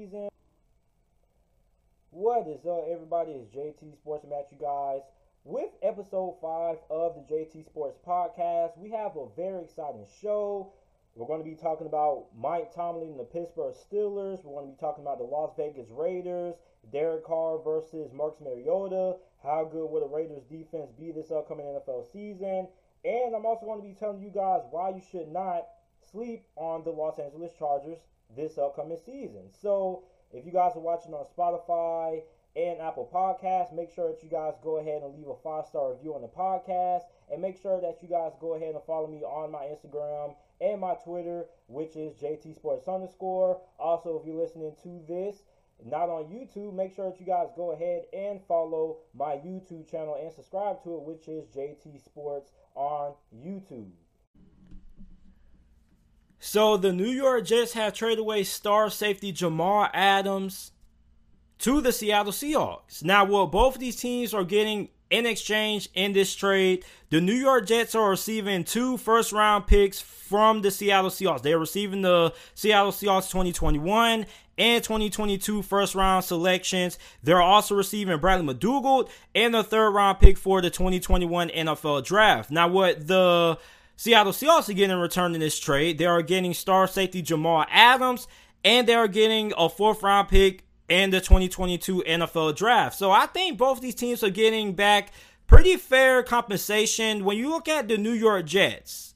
season. What is up, everybody? It's JT Sports Match, you guys. With episode 5 of the JT Sports Podcast, we have a very exciting show. We're going to be talking about Mike Tomlin and the Pittsburgh Steelers. We're going to be talking about the Las Vegas Raiders, Derek Carr versus Marcus Mariota. How good will the Raiders defense be this upcoming NFL season? And I'm also going to be telling you guys why you should not sleep on the Los Angeles Chargers this upcoming season. So, if you guys are watching on Spotify and Apple Podcasts, make sure that you guys go ahead and leave a five star review on the podcast. And make sure that you guys go ahead and follow me on my Instagram and my Twitter, which is JT Sports underscore. Also, if you're listening to this, not on YouTube, make sure that you guys go ahead and follow my YouTube channel and subscribe to it, which is JT Sports on YouTube. So the New York Jets have traded away star safety Jamal Adams to the Seattle Seahawks. Now, what both of these teams are getting in exchange in this trade, the New York Jets are receiving two first round picks from the Seattle Seahawks. They're receiving the Seattle Seahawks 2021 and 2022 first round selections. They're also receiving Bradley McDougald and the third round pick for the 2021 NFL draft. Now, what the Seattle Seahawks are getting in return in this trade, they are getting star safety Jamal Adams and they are getting a fourth round pick in the 2022 NFL draft. So I think both these teams are getting back pretty fair compensation. When you look at the New York Jets,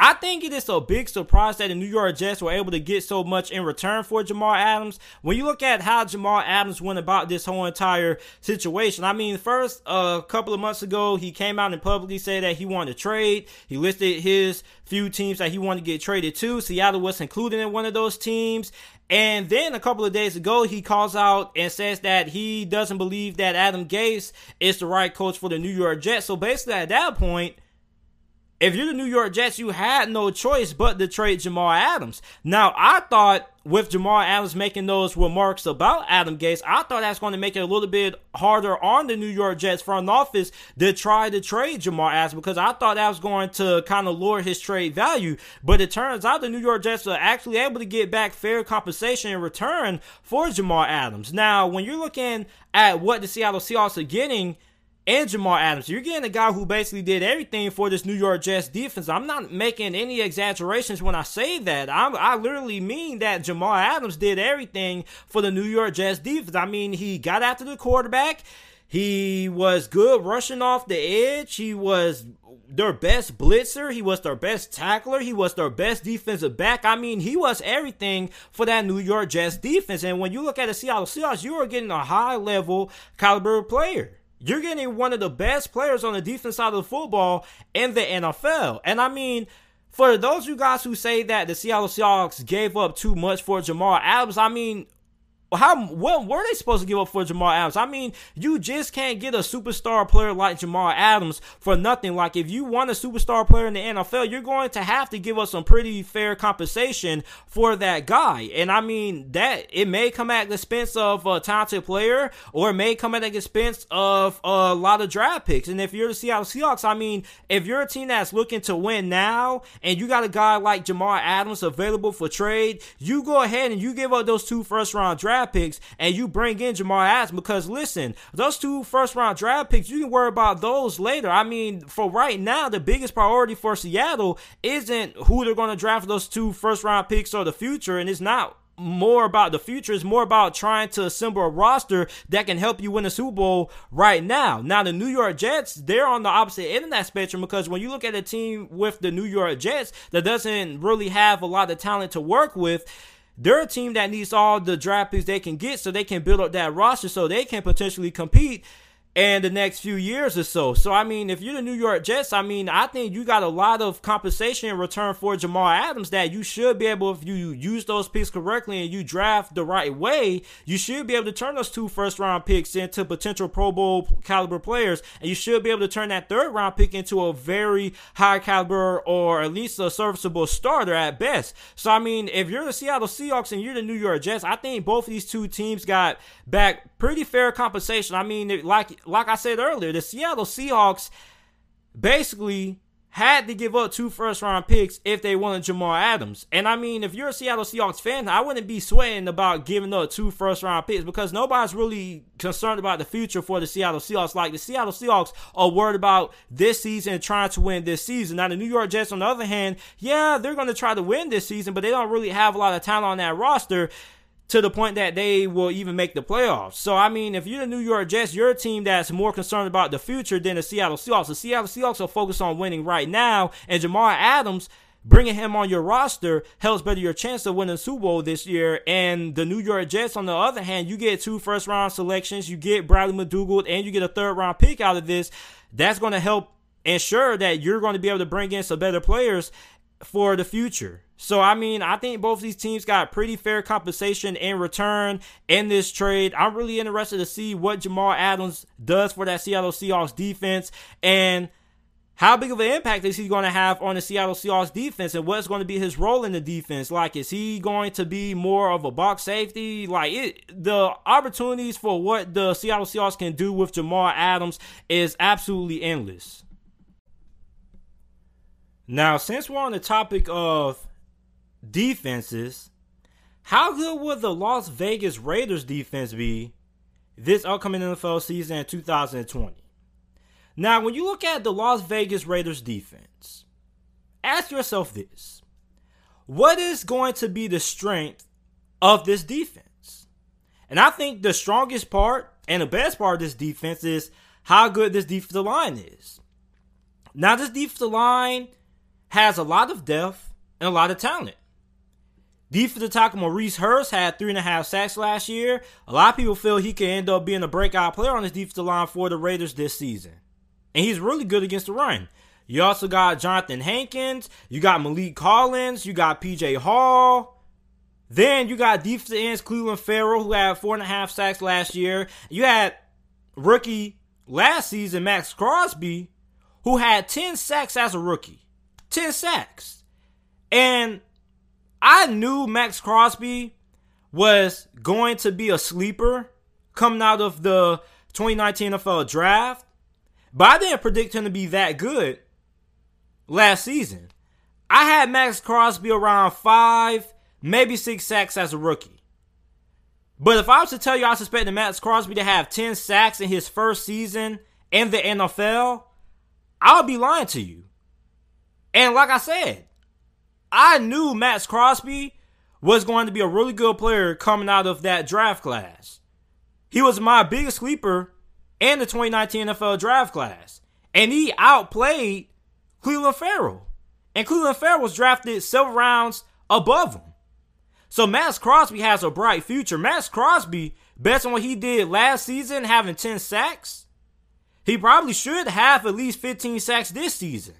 I think it is a big surprise that the New York Jets were able to get so much in return for Jamal Adams. When you look at how Jamal Adams went about this whole entire situation, I mean, first, a uh, couple of months ago, he came out and publicly said that he wanted to trade. He listed his few teams that he wanted to get traded to. Seattle was included in one of those teams. And then a couple of days ago, he calls out and says that he doesn't believe that Adam Gase is the right coach for the New York Jets. So basically, at that point, if you're the New York Jets, you had no choice but to trade Jamal Adams. Now, I thought with Jamal Adams making those remarks about Adam Gase, I thought that's going to make it a little bit harder on the New York Jets front office to try to trade Jamal Adams because I thought that was going to kind of lower his trade value. But it turns out the New York Jets are actually able to get back fair compensation in return for Jamal Adams. Now, when you're looking at what the Seattle Seahawks are getting, and Jamal Adams. You're getting a guy who basically did everything for this New York Jets defense. I'm not making any exaggerations when I say that. I'm, i literally mean that Jamal Adams did everything for the New York Jets defense. I mean, he got after the quarterback. He was good rushing off the edge. He was their best blitzer. He was their best tackler. He was their best defensive back. I mean, he was everything for that New York Jets defense. And when you look at the Seattle Seahawks, you are getting a high level caliber player. You're getting one of the best players on the defense side of the football in the NFL. And I mean, for those you guys who say that the Seattle Seahawks gave up too much for Jamal Adams, I mean, how what were they supposed to give up for Jamal Adams? I mean, you just can't get a superstar player like Jamal Adams for nothing. Like if you want a superstar player in the NFL, you're going to have to give us some pretty fair compensation for that guy. And I mean that it may come at the expense of a talented player, or it may come at the expense of a lot of draft picks. And if you're the Seattle Seahawks, I mean, if you're a team that's looking to win now, and you got a guy like Jamal Adams available for trade, you go ahead and you give up those two first round draft draft picks and you bring in Jamal Adams because listen, those two first round draft picks, you can worry about those later. I mean, for right now, the biggest priority for Seattle isn't who they're going to draft those two first round picks or the future, and it's not more about the future. It's more about trying to assemble a roster that can help you win a Super Bowl right now. Now, the New York Jets, they're on the opposite end of that spectrum because when you look at a team with the New York Jets that doesn't really have a lot of talent to work with, they're a team that needs all the draft picks they can get so they can build up that roster so they can potentially compete in the next few years or so. So, I mean, if you're the New York Jets, I mean, I think you got a lot of compensation in return for Jamal Adams that you should be able, if you use those picks correctly and you draft the right way, you should be able to turn those two first round picks into potential Pro Bowl caliber players. And you should be able to turn that third round pick into a very high caliber or at least a serviceable starter at best. So, I mean, if you're the Seattle Seahawks and you're the New York Jets, I think both of these two teams got back pretty fair compensation. I mean, like like I said earlier, the Seattle Seahawks basically had to give up two first round picks if they wanted Jamal Adams. And I mean, if you're a Seattle Seahawks fan, I wouldn't be sweating about giving up two first round picks because nobody's really concerned about the future for the Seattle Seahawks. Like the Seattle Seahawks are worried about this season and trying to win this season. Now the New York Jets, on the other hand, yeah, they're going to try to win this season, but they don't really have a lot of talent on that roster to the point that they will even make the playoffs. So, I mean, if you're the New York Jets, you're a team that's more concerned about the future than the Seattle Seahawks. The Seattle Seahawks are focused on winning right now, and Jamal Adams. Bringing him on your roster helps better your chance of winning the Super Bowl this year. And the New York Jets, on the other hand, you get two first round selections, you get Bradley McDougald, and you get a third round pick out of this. That's going to help ensure that you're going to be able to bring in some better players for the future. So, I mean, I think both these teams got pretty fair compensation in return in this trade. I'm really interested to see what Jamal Adams does for that Seattle Seahawks defense and how big of an impact is he going to have on the Seattle Seahawks defense and what's going to be his role in the defense? Like, is he going to be more of a box safety? Like, it, the opportunities for what the Seattle Seahawks can do with Jamal Adams is absolutely endless. Now, since we're on the topic of defenses, how good would the Las Vegas Raiders defense be this upcoming NFL season in 2020? Now, when you look at the Las Vegas Raiders defense, ask yourself this what is going to be the strength of this defense? And I think the strongest part and the best part of this defense is how good this defensive line is. Now, this defensive line has a lot of depth and a lot of talent. Defensive tackle Maurice Hurst had three and a half sacks last year. A lot of people feel he could end up being a breakout player on this defensive line for the Raiders this season. And he's really good against the run. You also got Jonathan Hankins. You got Maliek Collins. You got PJ Hall. Then you got defensive ends Clelin Ferrell, who had four and a half sacks last year. You had rookie last season, Maxx Crosby, who had 10 sacks as a rookie. 10 sacks. And I knew Maxx Crosby was going to be a sleeper coming out of the 2019 NFL draft, but I didn't predict him to be that good last season. I had Maxx Crosby around five, maybe six sacks as a rookie. But if I was to tell you I suspected Maxx Crosby to have 10 sacks in his first season in the NFL, I would be lying to you. And like I said, I knew Maxx Crosby was going to be a really good player coming out of that draft class. He was my biggest sleeper in the 2019 NFL draft class. And he outplayed Clelin Ferrell. And Clelin Ferrell was drafted several rounds above him. So Maxx Crosby has a bright future. Maxx Crosby, based on what he did last season, having 10 sacks, he probably should have at least 15 sacks this season.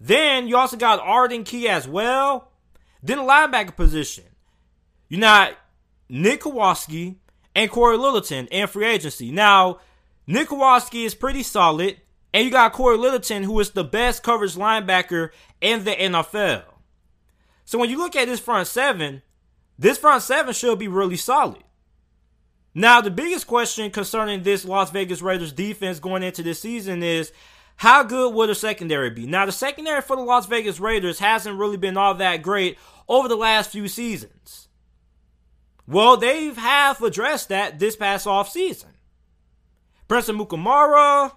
Then you also got Arden Key as well. Then the linebacker position. You got Nick Kwiatkoski and Cory Littleton in free agency. Now, Nick Kwiatkoski is pretty solid. And you got Cory Littleton, who is the best coverage linebacker in the NFL. So when you look at this front seven, this front seven should be really solid. Now, the biggest question concerning this Las Vegas Raiders defense going into this season is how good will the secondary be? Now, the secondary for the Las Vegas Raiders hasn't really been all that great over the last few seasons. Well, they've half addressed that this past off season. Prince Amukamara,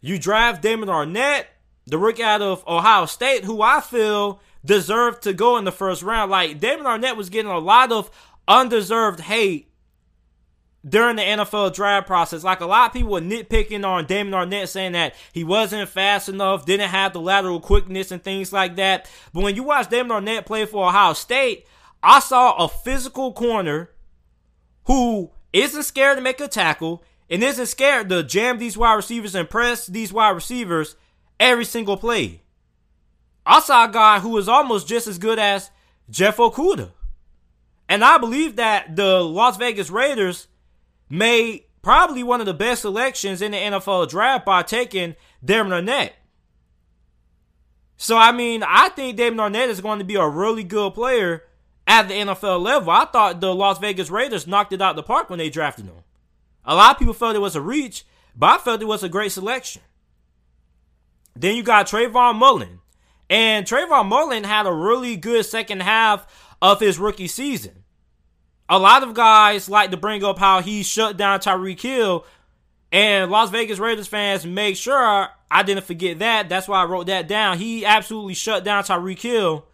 you draft Damon Arnette, the rookie out of Ohio State, who I feel deserved to go in the first round. Like, Damon Arnette was getting a lot of undeserved hate during the NFL draft process. Like a lot of people were nitpicking on Damon Arnette saying that he wasn't fast enough, didn't have the lateral quickness and things like that. But when you watch Damon Arnette play for Ohio State, I saw a physical corner who isn't scared to make a tackle and isn't scared to jam these wide receivers and press these wide receivers every single play. I saw a guy who was almost just as good as Jeff Okudah. And I believe that the Las Vegas Raiders made probably one of the best selections in the NFL draft by taking Damon Arnette. So, I mean, I think Damon Arnette is going to be a really good player at the NFL level. I thought the Las Vegas Raiders knocked it out of the park when they drafted him. A lot of people felt it was a reach, but I felt it was a great selection. Then you got Trayvon Mullen. And Trayvon Mullen had a really good second half of his rookie season. A lot of guys like to bring up how he shut down Tyreek Hill, and Las Vegas Raiders fans make sure I didn't forget that. That's why I wrote that down. He absolutely shut down Tyreek Hill.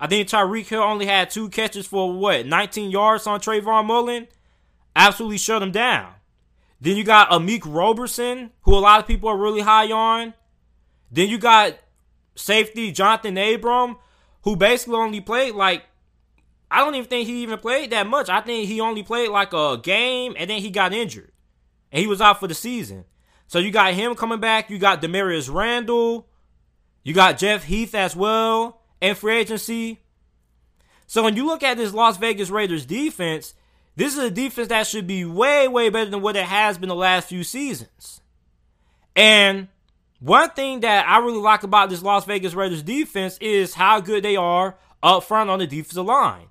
I think Tyreek Hill only had two catches for what, 19 yards on Trayvon Mullen? Absolutely shut him down. Then you got Amik Robertson, who a lot of people are really high on. Then you got safety Jonathan Abram, who basically only played like I don't even think he even played that much. I think he only played like a game and then he got injured. And he was out for the season. So you got him coming back. You got Damarious Randall. You got Jeff Heath as well and free agency. So when you look at this Las Vegas Raiders defense, this is a defense that should be way, way better than what it has been the last few seasons. And one thing that I really like about this Las Vegas Raiders defense is how good they are up front on the defensive line.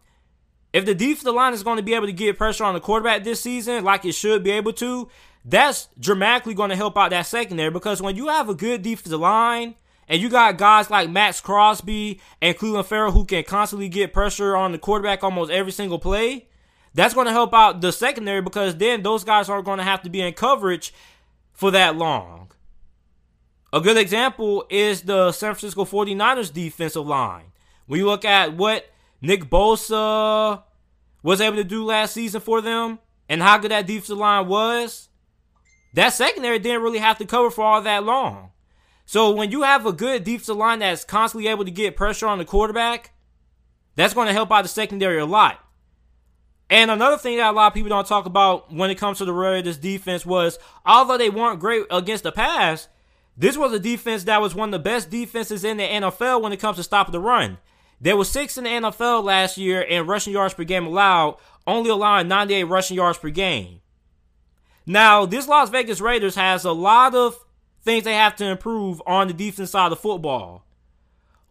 If the defensive line is going to be able to get pressure on the quarterback this season, like it should be able to, that's dramatically going to help out that secondary because when you have a good defensive line and you got guys like Maxx Crosby and Clelin Ferrell who can constantly get pressure on the quarterback almost every single play, that's going to help out the secondary because then those guys aren't going to have to be in coverage for that long. A good example is the San Francisco 49ers defensive line. When you look at what Nick Bosa was able to do last season for them and how good that defensive line was, that secondary didn't really have to cover for all that long. So when you have a good defensive line that's constantly able to get pressure on the quarterback, that's going to help out the secondary a lot. And another thing that a lot of people don't talk about when it comes to the Raiders defense was although they weren't great against the pass, this was a defense that was one of the best defenses in the NFL when it comes to stopping the run. There were six in the NFL last year in rushing yards per game allowed, only allowing 98 rushing yards per game. Now, this Las Vegas Raiders has a lot of things they have to improve on the defense side of football.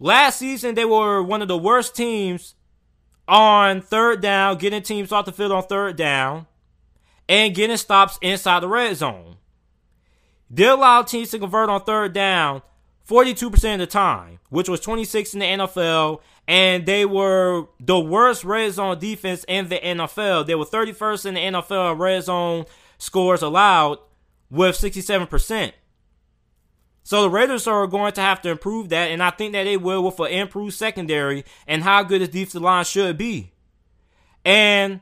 Last season, they were one of the worst teams on third down, getting teams off the field on third down, and getting stops inside the red zone. They allowed teams to convert on third down 42% of the time, which was 26 in the NFL, and they were the worst red zone defense in the NFL. They were 31st in the NFL red zone scores allowed with 67%. So the Raiders are going to have to improve that, and I think that they will with an improved secondary and how good this defensive line should be. And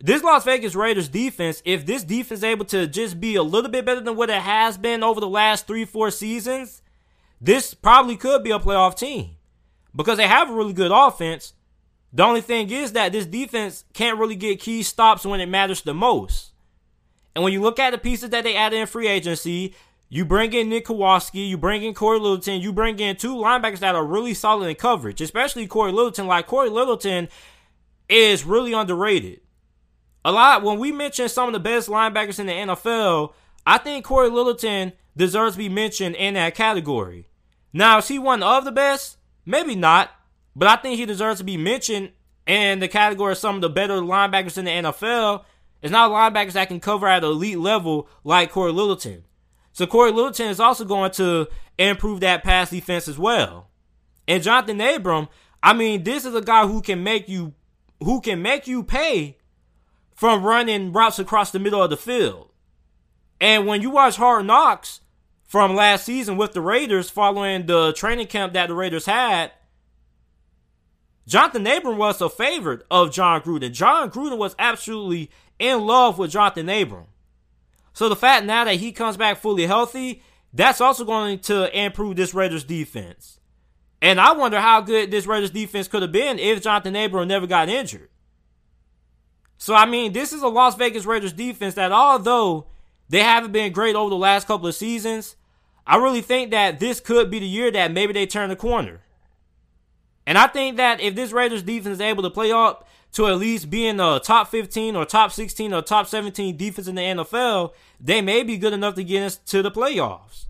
this Las Vegas Raiders defense, if this defense is able to just be a little bit better than what it has been over the last three, four seasons, this probably could be a playoff team because they have a really good offense. The only thing is that this defense can't really get key stops when it matters the most. And when you look at the pieces that they added in free agency, you bring in Nick Kwiatkoski, you bring in Cory Littleton, you bring in two linebackers that are really solid in coverage, especially Cory Littleton. Like Cory Littleton is really underrated. A lot when we mention some of the best linebackers in the NFL, I think Cory Littleton deserves to be mentioned in that category. Now, is he one of the best? Maybe not, but I think he deserves to be mentioned in the category of some of the better linebackers in the NFL. It's not linebackers that can cover at elite level like Cory Littleton. So Cory Littleton is also going to improve that pass defense as well. And Jonathan Abram, I mean, this is a guy who can make you who can make you pay from running routes across the middle of the field. And when you watch Hard Knocks from last season with the Raiders following the training camp that the Raiders had, Jonathan Abram was a favorite of Jon Gruden. Jon Gruden was absolutely in love with Jonathan Abram. So the fact now that he comes back fully healthy, that's also going to improve this Raiders defense. And I wonder how good this Raiders defense could have been if Jonathan Abram never got injured. So I mean, this is a Las Vegas Raiders defense that although they haven't been great over the last couple of seasons, I really think that this could be the year that maybe they turn the corner. And I think that if this Raiders defense is able to play up to at least being a top 15 or top 16 or top 17 defense in the NFL, they may be good enough to get into the playoffs.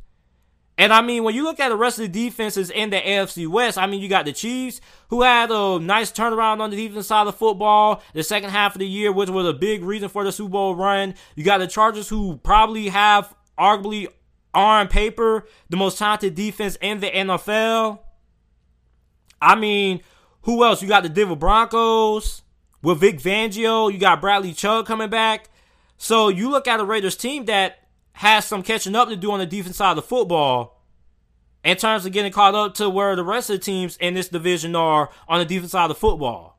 And I mean, when you look at the rest of the defenses in the AFC West, I mean, you got the Chiefs, who had a nice turnaround on the defense side of football the second half of the year, which was a big reason for the Super Bowl run. You got the Chargers, who probably have arguably on paper the most talented defense in the NFL. I mean, who else? You got the Denver Broncos with Vic Fangio. You got Bradley Chubb coming back. So you look at a Raiders team that has some catching up to do on the defense side of the football in terms of getting caught up to where the rest of the teams in this division are on the defense side of the football.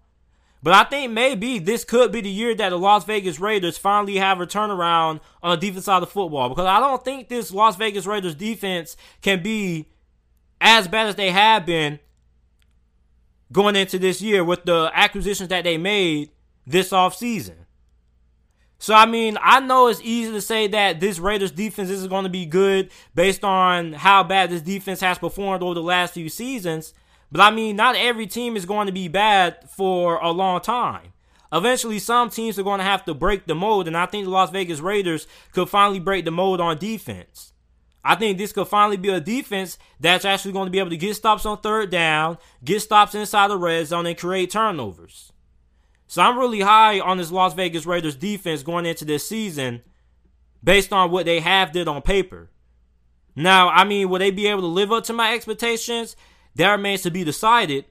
But I think maybe this could be the year that the Las Vegas Raiders finally have a turnaround on the defense side of the football. Because I don't think this Las Vegas Raiders defense can be as bad as they have been going into this year with the acquisitions that they made this offseason. So, I mean, I know it's easy to say that this Raiders defense isn't going to be good based on how bad this defense has performed over the last few seasons. But I mean, not every team is going to be bad for a long time. Eventually, some teams are going to have to break the mold, and I think the Las Vegas Raiders could finally break the mold on defense. I think this could finally be a defense that's actually going to be able to get stops on third down, get stops inside the red zone, and create turnovers. So I'm really high on this Las Vegas Raiders defense going into this season based on what they have did on paper. Now, I mean, will they be able to live up to my expectations? That remains to be decided.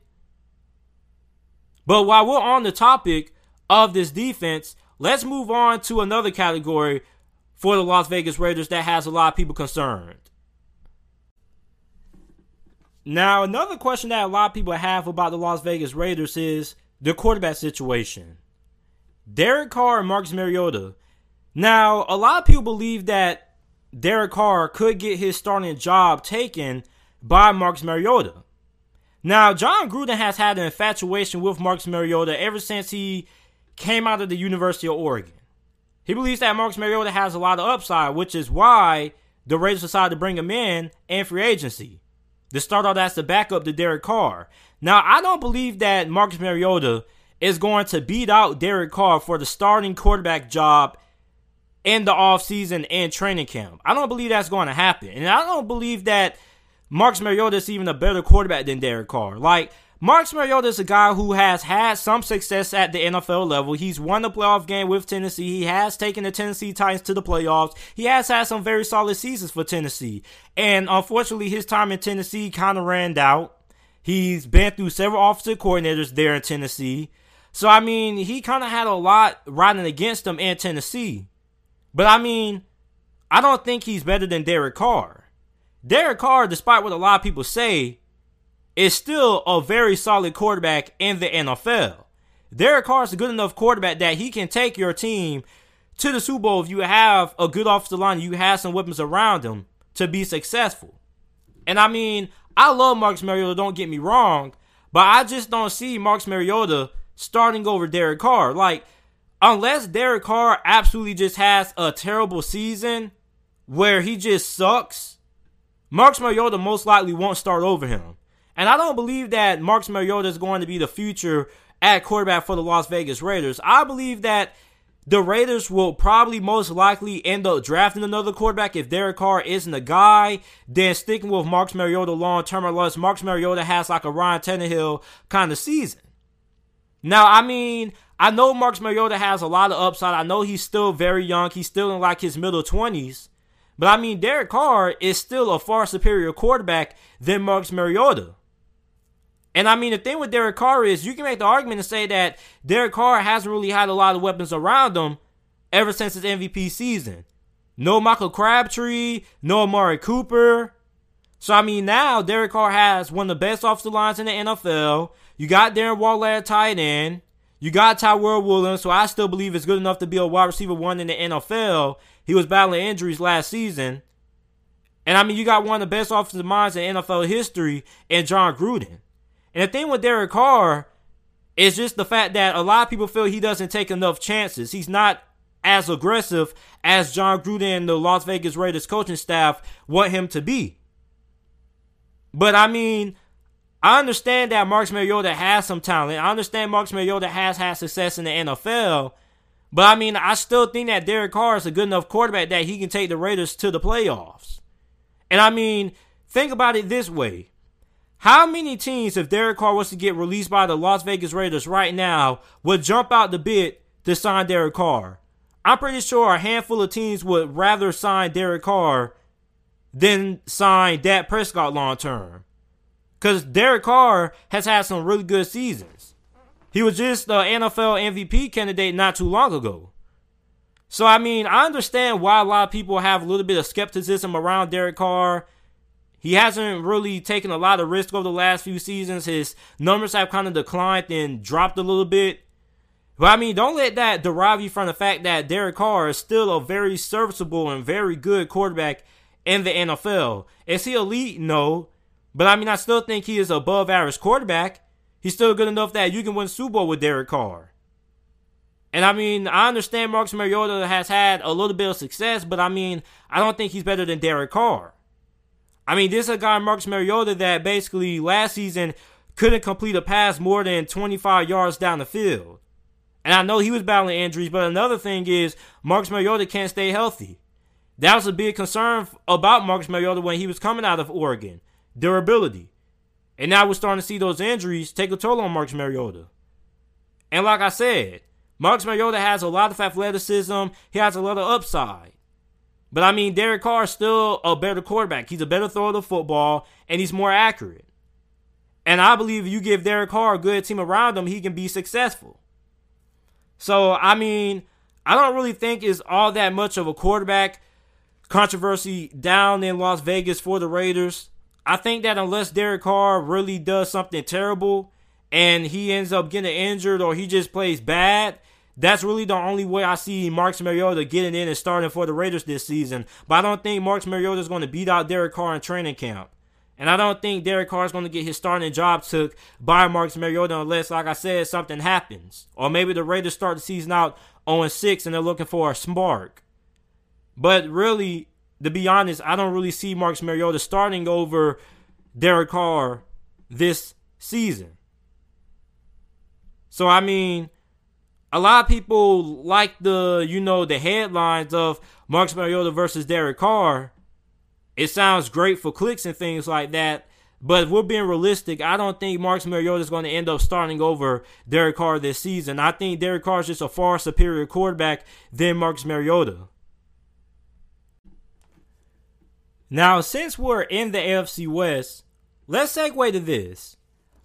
But while we're on the topic of this defense, let's move on to another category for the Las Vegas Raiders that has a lot of people concerned. Now, another question that a lot of people have about the Las Vegas Raiders is the quarterback situation. Derek Carr and Marcus Mariota. Now, a lot of people believe that Derek Carr could get his starting job taken by Marcus Mariota. Now, Jon Gruden has had an infatuation with Marcus Mariota ever since he came out of the University of Oregon. He believes that Marcus Mariota has a lot of upside, which is why the Raiders decided to bring him in and free agency. To start out as the backup to Derek Carr. Now, I don't believe that Marcus Mariota is going to beat out Derek Carr for the starting quarterback job in the offseason and training camp. I don't believe that's going to happen. And I don't believe that Marcus Mariota is even a better quarterback than Derek Carr. Like, Marcus Mariota is a guy who has had some success at the NFL level. He's won the playoff game with Tennessee. He has taken the Tennessee Titans to the playoffs. He has had some very solid seasons for Tennessee. And unfortunately, his time in Tennessee kind of ran out. He's been through several offensive coordinators there in Tennessee. So, I mean, he kind of had a lot riding against him in Tennessee. But, I mean, I don't think he's better than Derek Carr. Derek Carr, despite what a lot of people say, is still a very solid quarterback in the NFL. Derek Carr is a good enough quarterback that he can take your team to the Super Bowl if you have a good offensive line, you have some weapons around him to be successful. And I mean, I love Marcus Mariota, don't get me wrong, but I just don't see Marcus Mariota starting over Derek Carr. Like, unless Derek Carr absolutely just has a terrible season where he just sucks, Marcus Mariota most likely won't start over him. And I don't believe that Marcus Mariota is going to be the future at quarterback for the Las Vegas Raiders. I believe that the Raiders will probably most likely end up drafting another quarterback if Derek Carr isn't a guy, then sticking with Marcus Mariota long term unless Marcus Mariota has like a Ryan Tannehill kind of season. Now, I mean, I know Marcus Mariota has a lot of upside. I know he's still very young. He's still in like his middle 20s. But I mean, Derek Carr is still a far superior quarterback than Marcus Mariota. And I mean, the thing with Derek Carr is you can make the argument and say that Derek Carr hasn't really had a lot of weapons around him ever since his MVP season. No Michael Crabtree, no Amari Cooper. So I mean, now Derek Carr has one of the best offensive lines in the NFL. You got Darren Waller at tight end. You got Tyrell Williams, so I still believe it's good enough to be a wide receiver one in the NFL. He was battling injuries last season. And I mean, you got one of the best offensive minds in NFL history in Jon Gruden. And the thing with Derek Carr is just the fact that a lot of people feel he doesn't take enough chances. He's not as aggressive as Jon Gruden and the Las Vegas Raiders coaching staff want him to be. But I mean, I understand that Marcus Mariota has some talent. I understand Marcus Mariota has had success in the NFL. But I mean, I still think that Derek Carr is a good enough quarterback that he can take the Raiders to the playoffs. And I mean, think about it this way. How many teams, if Derek Carr was to get released by the Las Vegas Raiders right now, would jump out the bid to sign Derek Carr? I'm pretty sure a handful of teams would rather sign Derek Carr than sign Dak Prescott long term. Because Derek Carr has had some really good seasons. He was just the NFL MVP candidate not too long ago. So, I mean, I understand why a lot of people have a little bit of skepticism around Derek Carr. He hasn't really taken a lot of risk over the last few seasons. His numbers have kind of declined and dropped a little bit. But I mean, don't let that derive you from the fact that Derek Carr is still a very serviceable and very good quarterback in the NFL. Is he elite? No. But I mean, I still think he is above average quarterback. He's still good enough that you can win Super Bowl with Derek Carr. And I mean, I understand Marcus Mariota has had a little bit of success, but I mean, I don't think he's better than Derek Carr. I mean, this is a guy, Marcus Mariota, that basically last season couldn't complete a pass more than 25 yards down the field. And I know he was battling injuries, but another thing is Marcus Mariota can't stay healthy. That was a big concern about Marcus Mariota when he was coming out of Oregon. Durability. And now we're starting to see those injuries take a toll on Marcus Mariota. And like I said, Marcus Mariota has a lot of athleticism. He has a lot of upside. But I mean, Derek Carr is still a better quarterback. He's a better thrower of the football, and he's more accurate. And I believe if you give Derek Carr a good team around him, he can be successful. So, I mean, I don't really think it's all that much of a quarterback controversy down in Las Vegas for the Raiders. I think that unless Derek Carr really does something terrible and he ends up getting injured or he just plays bad, that's really the only way I see Marcus Mariota getting in and starting for the Raiders this season. But I don't think Marcus Mariota is going to beat out Derek Carr in training camp. And I don't think Derek Carr is going to get his starting job took by Marcus Mariota unless, like I said, something happens. Or maybe the Raiders start the season out 0 6 and they're looking for a spark. But really, to be honest, I don't really see Marcus Mariota starting over Derek Carr this season. So, I mean, a lot of people like the, you know, the headlines of Marcus Mariota versus Derek Carr it sounds great for clicks and things like that. But if we're being realistic, I don't think Marcus Mariota is going to end up starting over Derek Carr this season. I think Derek Carr is just a far superior quarterback than Marcus Mariota. Now, since we're in the AFC West, let's segue to this.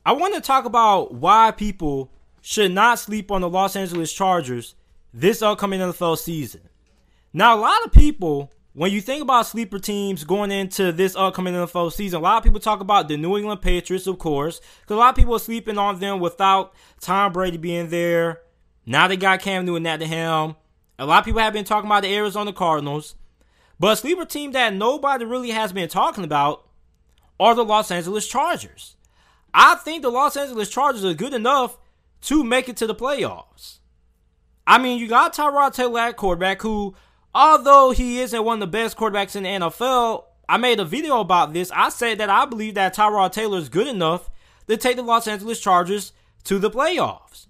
I want to talk about why people should not sleep on the Los Angeles Chargers this upcoming NFL season. Now, a lot of people when you think about sleeper teams going into this upcoming NFL season, a lot of people talk about the New England Patriots, of course, because a lot of people are sleeping on them without Tom Brady being there. Now they got Cam Newton at the helm. A lot of people have been talking about the Arizona Cardinals. But a sleeper team that nobody really has been talking about are the Los Angeles Chargers. I think the Los Angeles Chargers are good enough to make it to the playoffs. I mean, you got Tyrod Taylor at quarterback, who although he isn't one of the best quarterbacks in the NFL, I made a video about this. I said that I believe that Tyrod Taylor is good enough to take the Los Angeles Chargers to the playoffs.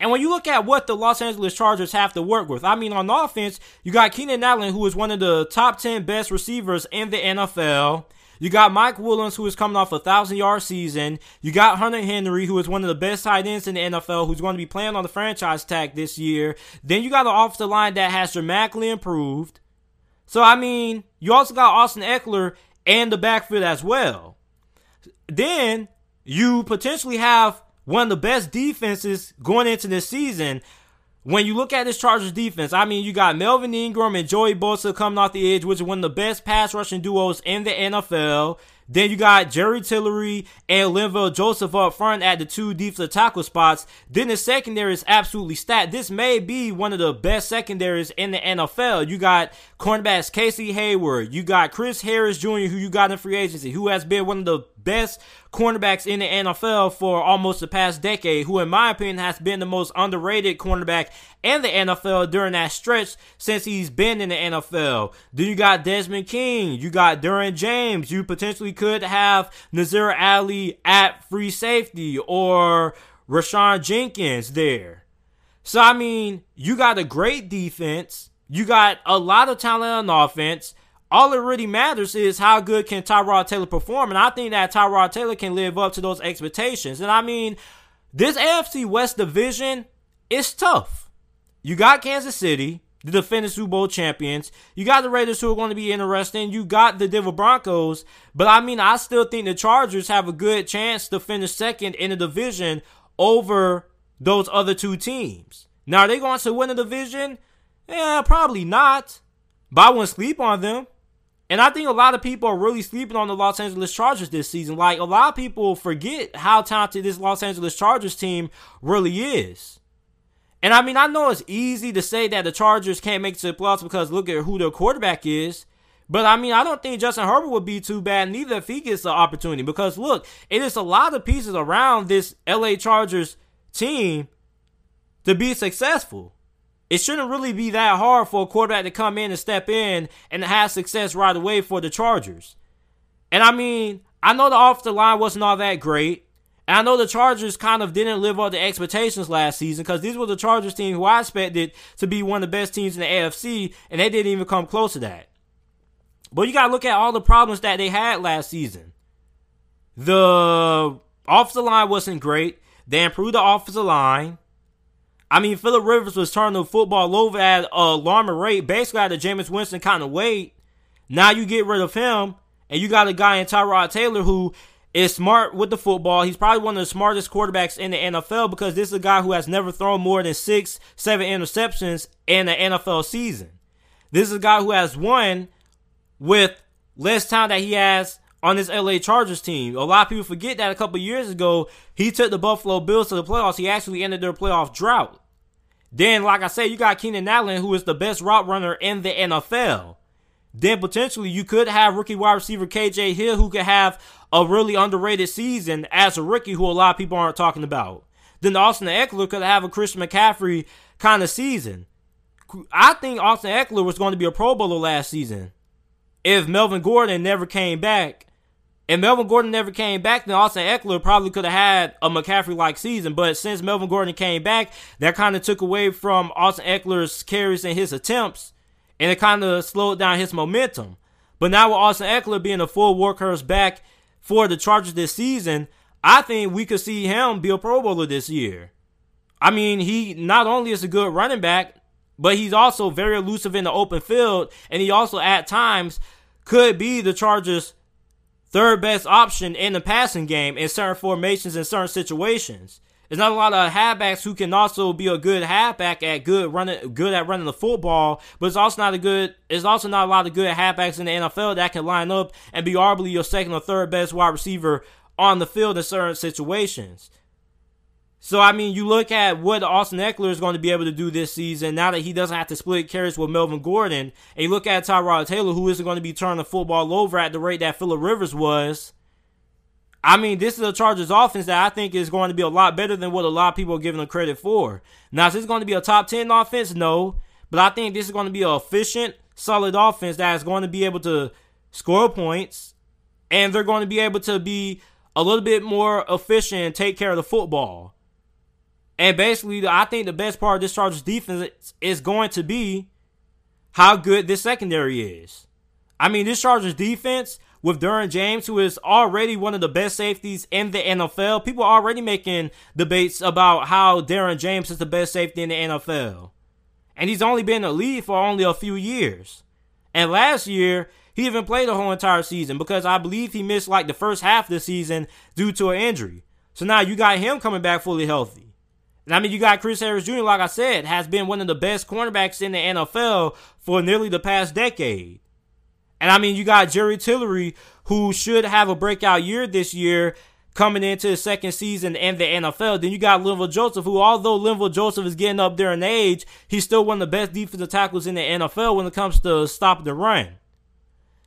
And when you look at what the Los Angeles Chargers have to work with, I mean, on offense, you got Keenan Allen, who is one of the top 10 best receivers in the NFL. You got Mike Williams, who is coming off a thousand yard season. You got Hunter Henry, who is one of the best tight ends in the NFL, who's going to be playing on the franchise tag this year. Then you got an offensive line that has dramatically improved. So I mean, you also got Austin Ekeler and the backfield as well. Then you potentially have one of the best defenses going into this season when you look at this Chargers defense, I mean, you got Melvin Ingram and Joey Bosa coming off the edge, which is one of the best pass rushing duos in the NFL. Then you got Jerry Tillery and Linval Joseph up front at the two defensive tackle spots. Then the secondary is absolutely stacked. This may be one of the best secondaries in the NFL. You got cornerbacks Casey Hayward. You got Chris Harris Jr., who you got in free agency, who has been one of the best cornerbacks in the NFL for almost the past decade, who, in my opinion, has been the most underrated cornerback in the NFL during that stretch since he's been in the NFL. Then you got Desmond King, you got Derwin James, you potentially could have Nasir Ali at free safety or Rayshawn Jenkins there. So, I mean, you got a great defense. You got a lot of talent on offense all it really matters is how good can Tyrod Taylor perform. And I think that Tyrod Taylor can live up to those expectations. And I mean, this AFC West division is tough. You got Kansas City, the defending Super Bowl champions. You got the Raiders who are going to be interesting. You got the Denver Broncos. But I mean, I still think the Chargers have a good chance to finish second in the division over those other two teams. Now, are they going to win the division? Yeah, probably not. But I wouldn't sleep on them. And I think a lot of people are really sleeping on the Los Angeles Chargers this season. Like, a lot of people forget how talented this Los Angeles Chargers team really is. And I mean, I know it's easy to say that the Chargers can't make it to the playoffs because look at who their quarterback is. But I mean, I don't think Justin Herbert would be too bad, neither if he gets the opportunity. Because look, it is a lot of pieces around this LA Chargers team to be successful. It shouldn't really be that hard for a quarterback to come in and step in and have success right away for the Chargers. And I mean, I know the offensive line wasn't all that great. And I know the Chargers kind of didn't live up to expectations last season because these were the Chargers team who I expected to be one of the best teams in the AFC, and they didn't even come close to that. But you got to look at all the problems that they had last season. The offensive line wasn't great. They improved the offensive line. I mean, Philip Rivers was turning the football over at uh, a alarming rate, basically at the Jameis Winston kind of weight. Now you get rid of him, and you got a guy in Tyrod Taylor who is smart with the football. He's probably one of the smartest quarterbacks in the NFL because this is a guy who has never thrown more than six, seven interceptions in an NFL season. This is a guy who has won with less time that he has on this LA Chargers team. A lot of people forget that a couple years ago, he took the Buffalo Bills to the playoffs. He actually ended their playoff drought. Then, like I said, you got Keenan Allen, who is the best route runner in the NFL. Then potentially you could have rookie wide receiver KJ Hill, who could have a really underrated season as a rookie, who a lot of people aren't talking about. Then Austin Ekeler could have a Christian McCaffrey kind of season. I think Austin Ekeler was going to be a Pro Bowler last season if Melvin Gordon never came back and Melvin Gordon never came back, then Austin Ekeler probably could have had a McCaffrey like season. But since Melvin Gordon came back, that kind of took away from Austin Ekeler's carries and his attempts, and it kind of slowed down his momentum. But now with Austin Ekeler being a full workhorse back for the Chargers this season, I think we could see him be a Pro Bowler this year. I mean, he not only is a good running back, but he's also very elusive in the open field, and he also at times could be the Chargers' third best option in the passing game in certain formations in certain situations. There's not a lot of halfbacks who can also be a good halfback at good running, good at running the football, but it's also not a good. It's also not a lot of good halfbacks in the NFL that can line up and be arguably your second or third best wide receiver on the field in certain situations. So I mean, you look at what Austin Ekeler is going to be able to do this season now that he doesn't have to split carries with Melvin Gordon, and you look at Tyrod Taylor, who isn't going to be turning the football over at the rate that Philip Rivers was. I mean, this is a Chargers offense that I think is going to be a lot better than what a lot of people are giving them credit for. Now, is this going to be a top 10 offense? No. But I think this is going to be an efficient, solid offense that is going to be able to score points, and they're going to be able to be a little bit more efficient and take care of the football. And basically, I think the best part of this Chargers defense is going to be how good this secondary is. I mean, this Chargers defense with Derwin James, who is already one of the best safeties in the NFL, people are already making debates about how Derwin James is the best safety in the NFL. And he's only been in the league for only a few years. And last year, he even played the whole entire season because I believe he missed like the first half of the season due to an injury. So now you got him coming back fully healthy. And I mean, you got Chris Harris Jr., like I said, has been one of the best cornerbacks in the NFL for nearly the past decade. And I mean, you got Jerry Tillery, who should have a breakout year this year coming into his second season in the NFL. Then you got Linval Joseph, who, although Linval Joseph is getting up there in age, he's still one of the best defensive tackles in the NFL when it comes to stopping the run.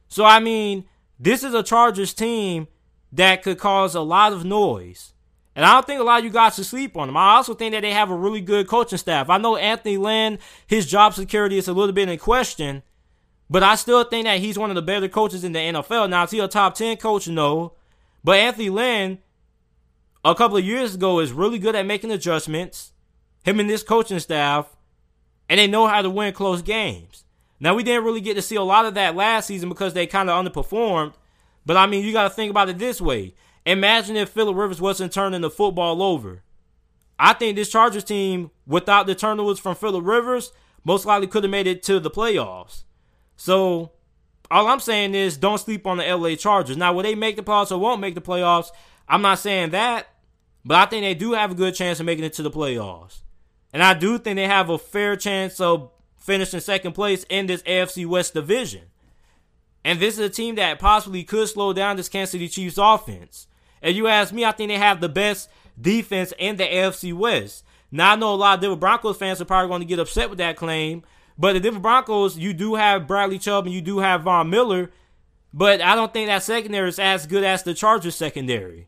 So, I mean, this is a Chargers team that could cause a lot of noise. And I don't think a lot of you guys should sleep on them. I also think that they have a really good coaching staff. I know Anthony Lynn, his job security is a little bit in question, but I still think that he's one of the better coaches in the NFL. Now, is he a top 10 coach? No. But Anthony Lynn, a couple of years ago, is really good at making adjustments. Him and this coaching staff, and they know how to win close games. Now, we didn't really get to see a lot of that last season because they kind of underperformed. But I mean, you got to think about it this way. Imagine if Philip Rivers wasn't turning the football over. I think this Chargers team, without the turnovers from Philip Rivers, most likely could have made it to the playoffs. So all I'm saying is don't sleep on the LA Chargers. Now, will they make the playoffs or won't make the playoffs? I'm not saying that, but I think they do have a good chance of making it to the playoffs. And I do think they have a fair chance of finishing second place in this AFC West division. And this is a team that possibly could slow down this Kansas City Chiefs offense. And you ask me, I think they have the best defense in the AFC West. Now I know a lot of Denver Broncos fans are probably going to get upset with that claim, but the Denver Broncos, you do have Bradley Chubb and you do have Von Miller, but I don't think that secondary is as good as the Chargers secondary.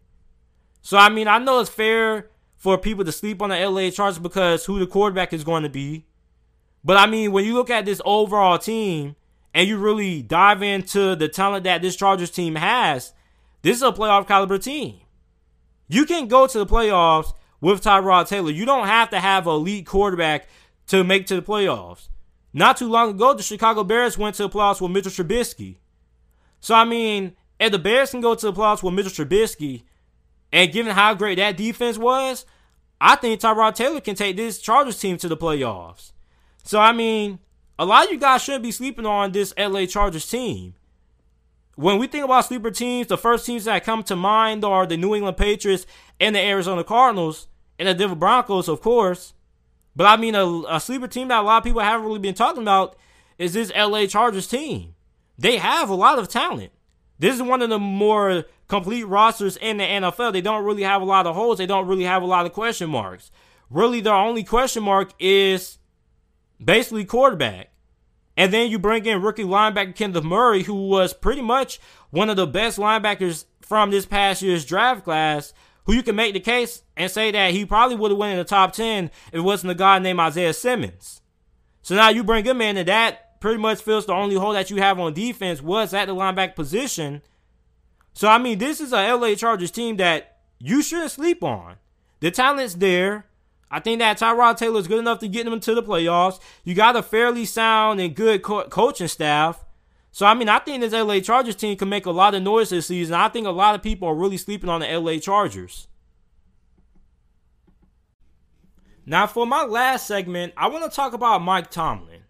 So I mean, I know it's fair for people to sleep on the LA Chargers because who the quarterback is going to be. But I mean, when you look at this overall team and you really dive into the talent that this Chargers team has, this is a playoff caliber team. You can go to the playoffs with Tyrod Taylor. You don't have to have an elite quarterback to make to the playoffs. Not too long ago, the Chicago Bears went to the playoffs with Mitchell Trubisky. So I mean, if the Bears can go to the playoffs with Mitchell Trubisky, and given how great that defense was, I think Tyrod Taylor can take this Chargers team to the playoffs. So I mean, a lot of you guys shouldn't be sleeping on this LA Chargers team when we think about sleeper teams, the first teams that come to mind are the New England Patriots and the Arizona Cardinals and the Denver Broncos, of course. But I mean, a, a, sleeper team that a lot of people haven't really been talking about is this LA Chargers team. They have a lot of talent. This is one of the more complete rosters in the NFL. They don't really have a lot of holes. They don't really have a lot of question marks. Really, their only question mark is basically quarterback. And then you bring in rookie linebacker Kenneth Murray, who was pretty much one of the best linebackers from this past year's draft class, who you can make the case and say that he probably would have went in the top 10 if it wasn't a guy named Isaiah Simmons. So now you bring him in, and that pretty much feels the only hole that you have on defense was at the linebacker position. So, I mean, this is a LA Chargers team that you shouldn't sleep on. The talent's there. I think that Tyrod Taylor is good enough to get them into the playoffs. You got a fairly sound and good co- coaching staff. So, I mean, I think this LA Chargers team can make a lot of noise this season. I think a lot of people are really sleeping on the LA Chargers. Now, for my last segment, I want to talk about Mike Tomlin.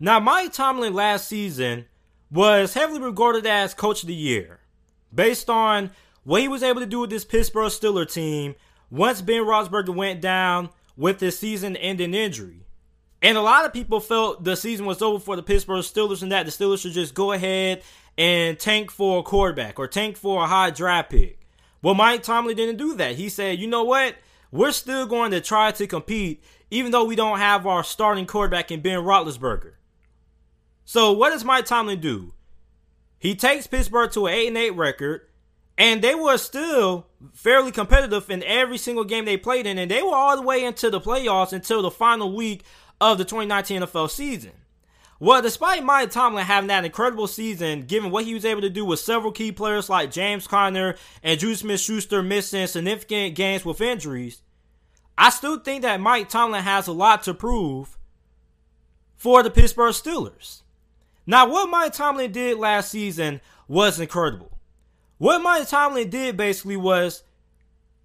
Now, Mike Tomlin last season was heavily regarded as Coach of the Year based on what he was able to do with this Pittsburgh Steelers team once Ben Roethlisberger went down with his season-ending injury. And a lot of people felt the season was over for the Pittsburgh Steelers and that the Steelers should just go ahead and tank for a quarterback or tank for a high draft pick. Well, Mike Tomlin didn't do that. He said, you know what? We're still going to try to compete, even though we don't have our starting quarterback in Ben Roethlisberger. So, what does Mike Tomlin do? He takes Pittsburgh to an 8 and 8 record. And they were still fairly competitive in every single game they played in, and they were all the way into the playoffs until the final week of the 2019 NFL season. Well, despite Mike Tomlin having that incredible season, given what he was able to do with several key players like James Conner and Juju Smith Schuster missing significant games with injuries, I still think that Mike Tomlin has a lot to prove for the Pittsburgh Steelers. Now, what Mike Tomlin did last season was incredible. What Mike Tomlin did basically was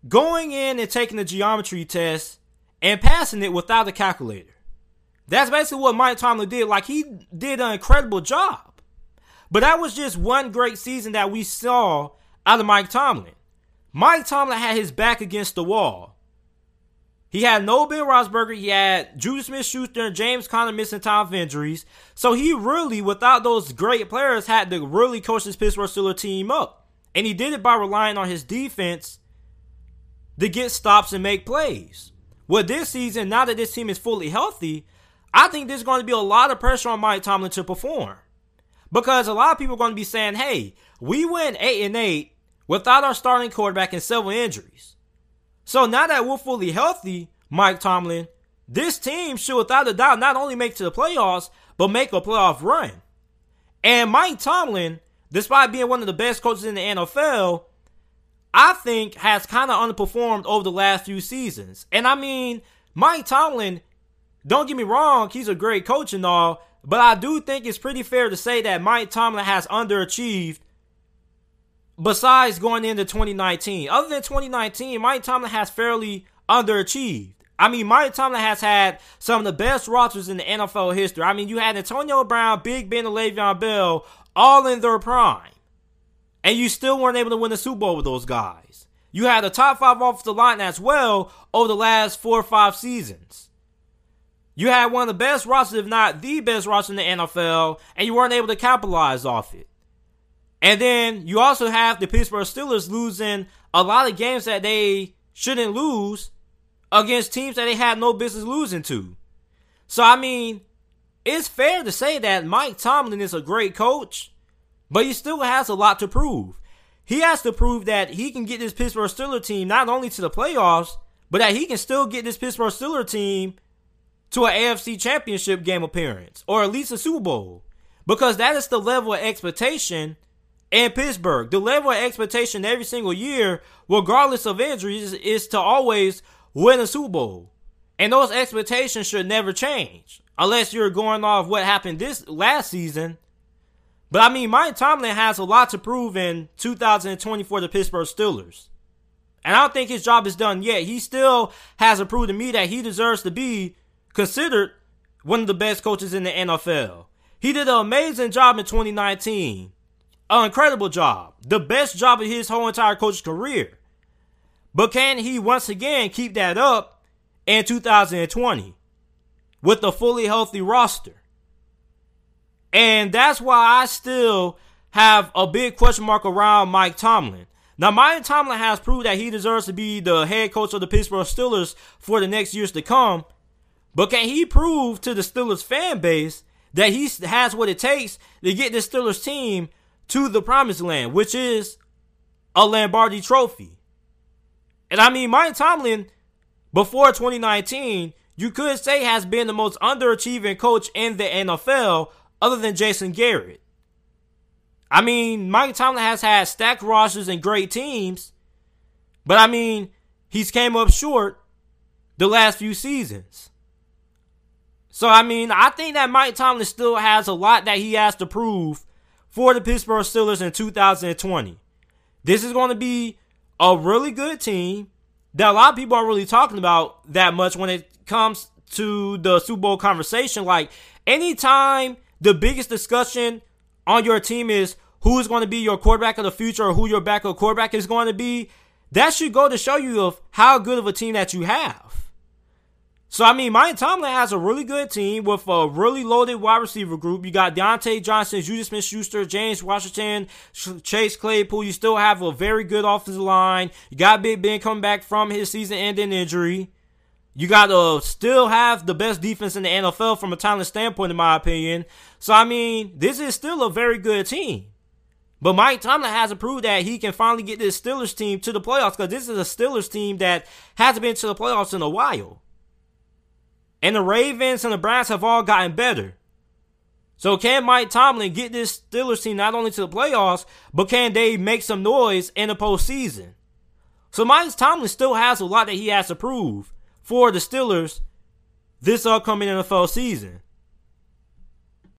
going in and taking the geometry test and passing it without a calculator. That's basically what Mike Tomlin did. Like he did an incredible job. But that was just one great season that we saw out of Mike Tomlin. Mike Tomlin had his back against the wall. He had no Ben Roethlisberger. He had Juju Smith-Schuster and James Conner missing time of injuries. So he really, without those great players, had to really coach this Pittsburgh Steelers team up. And he did it by relying on his defense to get stops and make plays. Well, this season, now that this team is fully healthy, I think there's going to be a lot of pressure on Mike Tomlin to perform. Because a lot of people are going to be saying, hey, we went 8 and 8 without our starting quarterback and several injuries. So now that we're fully healthy, Mike Tomlin, this team should without a doubt not only make to the playoffs, but make a playoff run. And Mike Tomlin despite being one of the best coaches in the NFL, I think has kind of underperformed over the last few seasons. And I mean, Mike Tomlin, don't get me wrong, he's a great coach and all, but I do think it's pretty fair to say that Mike Tomlin has underachieved besides going into 2019. Other than 2019, Mike Tomlin has fairly underachieved. I mean, Mike Tomlin has had some of the best rosters in the NFL history. I mean, you had Antonio Brown, Big Ben, and Le'Veon Bell all in their prime. And you still weren't able to win the Super Bowl with those guys. You had a top five offensive line as well over the last four or five seasons. You had one of the best rosters, if not the best roster in the NFL, and you weren't able to capitalize off it. And then you also have the Pittsburgh Steelers losing a lot of games that they shouldn't lose against teams that they had no business losing to. So, I mean, it's fair to say that Mike Tomlin is a great coach, but he still has a lot to prove. He has to prove that he can get this Pittsburgh Steelers team not only to the playoffs, but that he can still get this Pittsburgh Steelers team to an AFC championship game appearance or at least a Super Bowl. Because that is the level of expectation in Pittsburgh. The level of expectation every single year, regardless of injuries, is to always win a Super Bowl. And those expectations should never change. Unless you're going off what happened this last season. But I mean, Mike Tomlin has a lot to prove in 2020 for the Pittsburgh Steelers. And I don't think his job is done yet. He still has to prove to me that he deserves to be considered one of the best coaches in the NFL. He did an amazing job in 2019. An incredible job. The best job of his whole entire coach's career. But can he once again keep that up in 2020 with a fully healthy roster? And that's why I still have a big question mark around Mike Tomlin. Now, Mike Tomlin has proved that he deserves to be the head coach of the Pittsburgh Steelers for the next years to come. But can he prove to the Steelers fan base that he has what it takes to get the Steelers team to the promised land, which is a Lombardi trophy? And I mean, Mike Tomlin, before 2019, you could say has been the most underachieving coach in the NFL other than Jason Garrett. I mean, Mike Tomlin has had stacked rosters and great teams, but I mean, he's came up short the last few seasons. So I mean, I think that Mike Tomlin still has a lot that he has to prove for the Pittsburgh Steelers in 2020. This is going to be a really good team that a lot of people aren't really talking about that much when it comes to the Super Bowl conversation. Like anytime the biggest discussion on your team is who is going to be your quarterback of the future or who your backup quarterback is going to be, that should go to show you of how good of a team that you have. So I mean, Mike Tomlin has a really good team with a really loaded wide receiver group. You got Diontae Johnson, Juju Smith-Schuster, James Washington, Chase Claypool. You still have a very good offensive line. You got Big Ben coming back from his season-ending injury. You got to still have the best defense in the NFL from a talent standpoint, in my opinion. So I mean, this is still a very good team. But Mike Tomlin has to prove that he can finally get this Steelers team to the playoffs because this is a Steelers team that hasn't been to the playoffs in a while. And the Ravens and the Browns have all gotten better. So can Mike Tomlin get this Steelers team not only to the playoffs, but can they make some noise in the postseason? So Mike Tomlin still has a lot that he has to prove for the Steelers this upcoming NFL season.